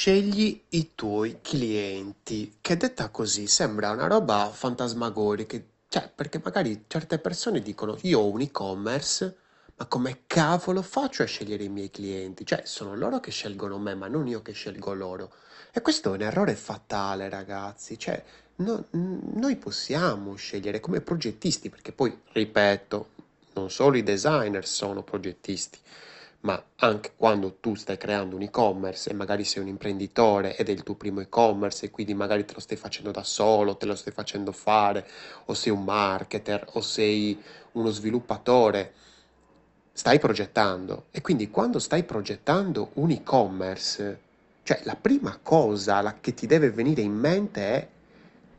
Scegli i tuoi clienti, che detta così sembra una roba fantasmagorica, cioè perché magari certe persone dicono io ho un e-commerce, ma come cavolo faccio a scegliere i miei clienti? Cioè sono loro che scelgono me, ma non io che scelgo loro. E questo è un errore fatale, ragazzi, cioè no- noi possiamo scegliere come progettisti, perché poi, ripeto, non solo i designer sono progettisti ma anche quando tu stai creando un e-commerce e magari sei un imprenditore ed è il tuo primo e-commerce e quindi magari te lo stai facendo da solo, te lo stai facendo fare, o sei un marketer o sei uno sviluppatore, stai progettando. E quindi quando stai progettando un e-commerce, cioè la prima cosa la- che ti deve venire in mente è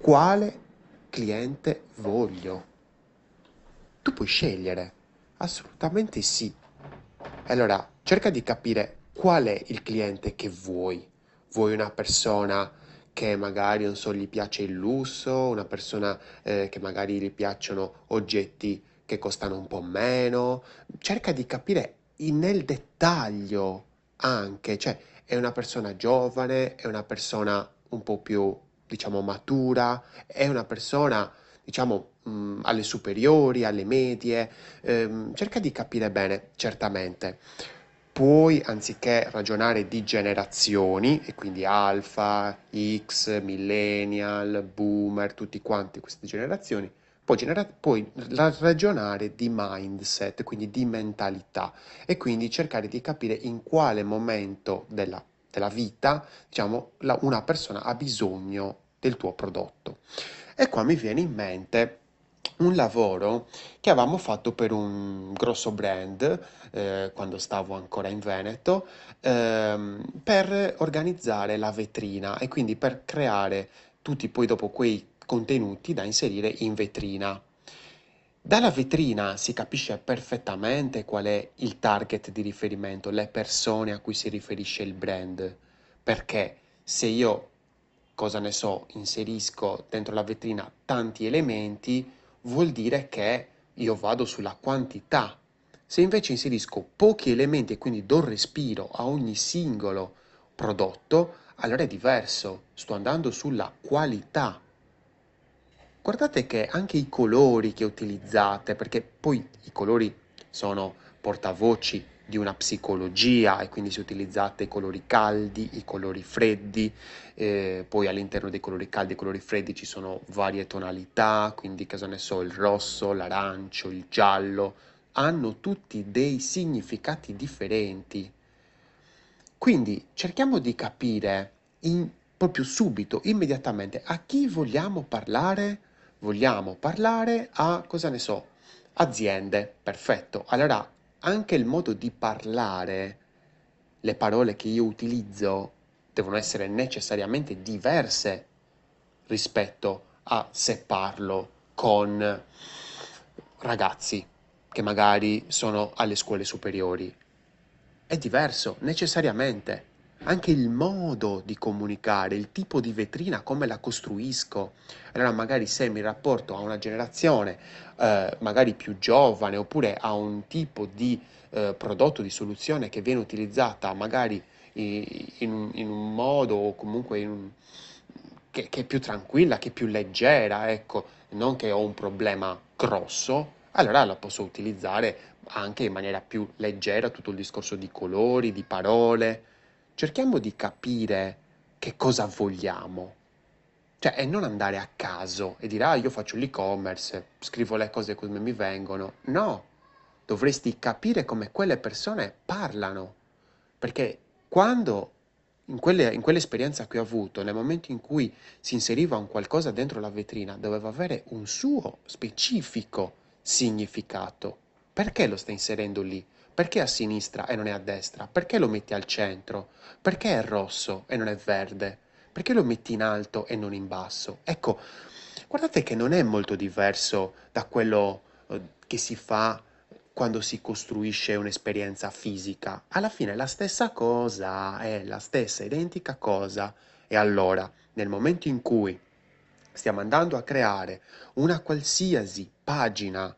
quale cliente voglio. Tu puoi scegliere, assolutamente sì. Allora, cerca di capire qual è il cliente che vuoi. Vuoi una persona che magari, non so, gli piace il lusso, una persona eh, che magari gli piacciono oggetti che costano un po' meno. Cerca di capire nel dettaglio anche, cioè è una persona giovane, è una persona un po' più, diciamo, matura, è una persona, diciamo, mh, alle superiori, alle medie. Ehm, cerca di capire bene, certamente. Puoi, anziché ragionare di generazioni, e quindi alfa, X, millennial, boomer, tutti quanti queste generazioni, puoi, genera- puoi ra- ragionare di mindset, quindi di mentalità, e quindi cercare di capire in quale momento della, della vita, diciamo, la- una persona ha bisogno del tuo prodotto. E qua mi viene in mente un lavoro che avevamo fatto per un grosso brand, eh, quando stavo ancora in Veneto, ehm, per organizzare la vetrina e quindi per creare tutti poi dopo quei contenuti da inserire in vetrina. Dalla vetrina si capisce perfettamente qual è il target di riferimento, le persone a cui si riferisce il brand, perché se io, cosa ne so, inserisco dentro la vetrina tanti elementi, vuol dire che io vado sulla quantità. Se invece inserisco pochi elementi e quindi do respiro a ogni singolo prodotto, allora è diverso, sto andando sulla qualità. Guardate che anche i colori che utilizzate, perché poi i colori sono portavoci di una psicologia e quindi se utilizzate i colori caldi, i colori freddi, eh, poi all'interno dei colori caldi e colori freddi ci sono varie tonalità, quindi cosa ne so, il rosso, l'arancio, il giallo, hanno tutti dei significati differenti. Quindi cerchiamo di capire in- proprio subito, immediatamente, a chi vogliamo parlare. Vogliamo parlare a, cosa ne so, aziende. Perfetto. Allora, anche il modo di parlare, le parole che io utilizzo, devono essere necessariamente diverse rispetto a se parlo con ragazzi che magari sono alle scuole superiori. È diverso, necessariamente. Anche il modo di comunicare, il tipo di vetrina, come la costruisco. Allora, magari se mi rapporto a una generazione eh, magari più giovane oppure a un tipo di eh, prodotto, di soluzione che viene utilizzata magari in, in un modo o comunque un- che, che è più tranquilla, che è più leggera, ecco, non che ho un problema grosso, allora la posso utilizzare anche in maniera più leggera, tutto il discorso di colori, di parole. Cerchiamo di capire che cosa vogliamo. Cioè, e non andare a caso e dire, ah, io faccio l'e-commerce, scrivo le cose come mi vengono. No, dovresti capire come quelle persone parlano. Perché quando, in quelle- in quell'esperienza che ho avuto, nel momento in cui si inseriva un qualcosa dentro la vetrina, doveva avere un suo specifico significato. Perché lo stai inserendo lì? Perché a sinistra e non è a destra? Perché lo metti al centro? Perché è rosso e non è verde? Perché lo metti in alto e non in basso? Ecco, guardate che non è molto diverso da quello eh, che si fa quando si costruisce un'esperienza fisica. Alla fine è la stessa cosa, è la stessa identica cosa. E allora, nel momento in cui stiamo andando a creare una qualsiasi pagina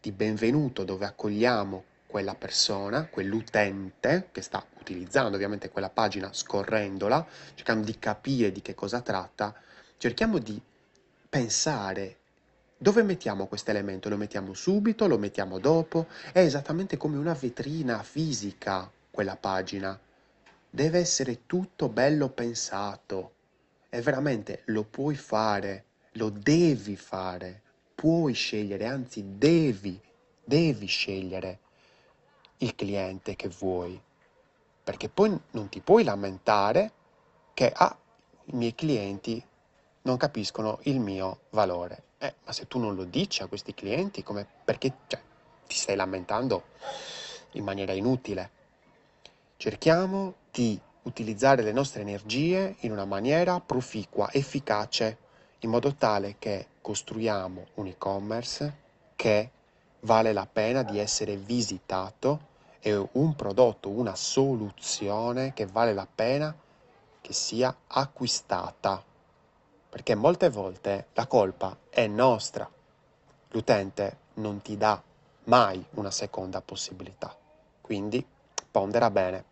di benvenuto dove accogliamo quella persona, quell'utente che sta utilizzando ovviamente quella pagina, scorrendola, cercando di capire di che cosa tratta, cerchiamo di pensare dove mettiamo questo elemento? Lo mettiamo subito? Lo mettiamo dopo? È esattamente come una vetrina fisica quella pagina. Deve essere tutto bello pensato. E veramente lo puoi fare, lo devi fare, puoi scegliere, anzi devi, devi scegliere il cliente che vuoi. Perché poi non ti puoi lamentare che ah, i miei clienti non capiscono il mio valore. Eh, ma se tu non lo dici a questi clienti, come, perché cioè, ti stai lamentando in maniera inutile? Cerchiamo di utilizzare le nostre energie in una maniera proficua, efficace, in modo tale che costruiamo un e-commerce che vale la pena di essere visitato e un prodotto, una soluzione che vale la pena che sia acquistata. Perché molte volte la colpa è nostra. L'utente non ti dà mai una seconda possibilità. Quindi pondera bene.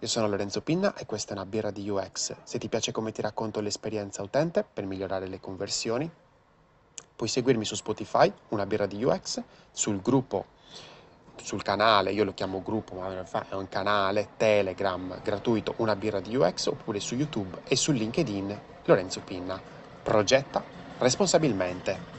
Io sono Lorenzo Pinna e questa è una birra di UX. Se ti piace come ti racconto l'esperienza utente per migliorare le conversioni, puoi seguirmi su Spotify, una birra di UX, sul gruppo, sul canale, io lo chiamo gruppo, ma è un canale Telegram gratuito, una birra di UX, oppure su YouTube e su LinkedIn Lorenzo Pinna. Progetta responsabilmente.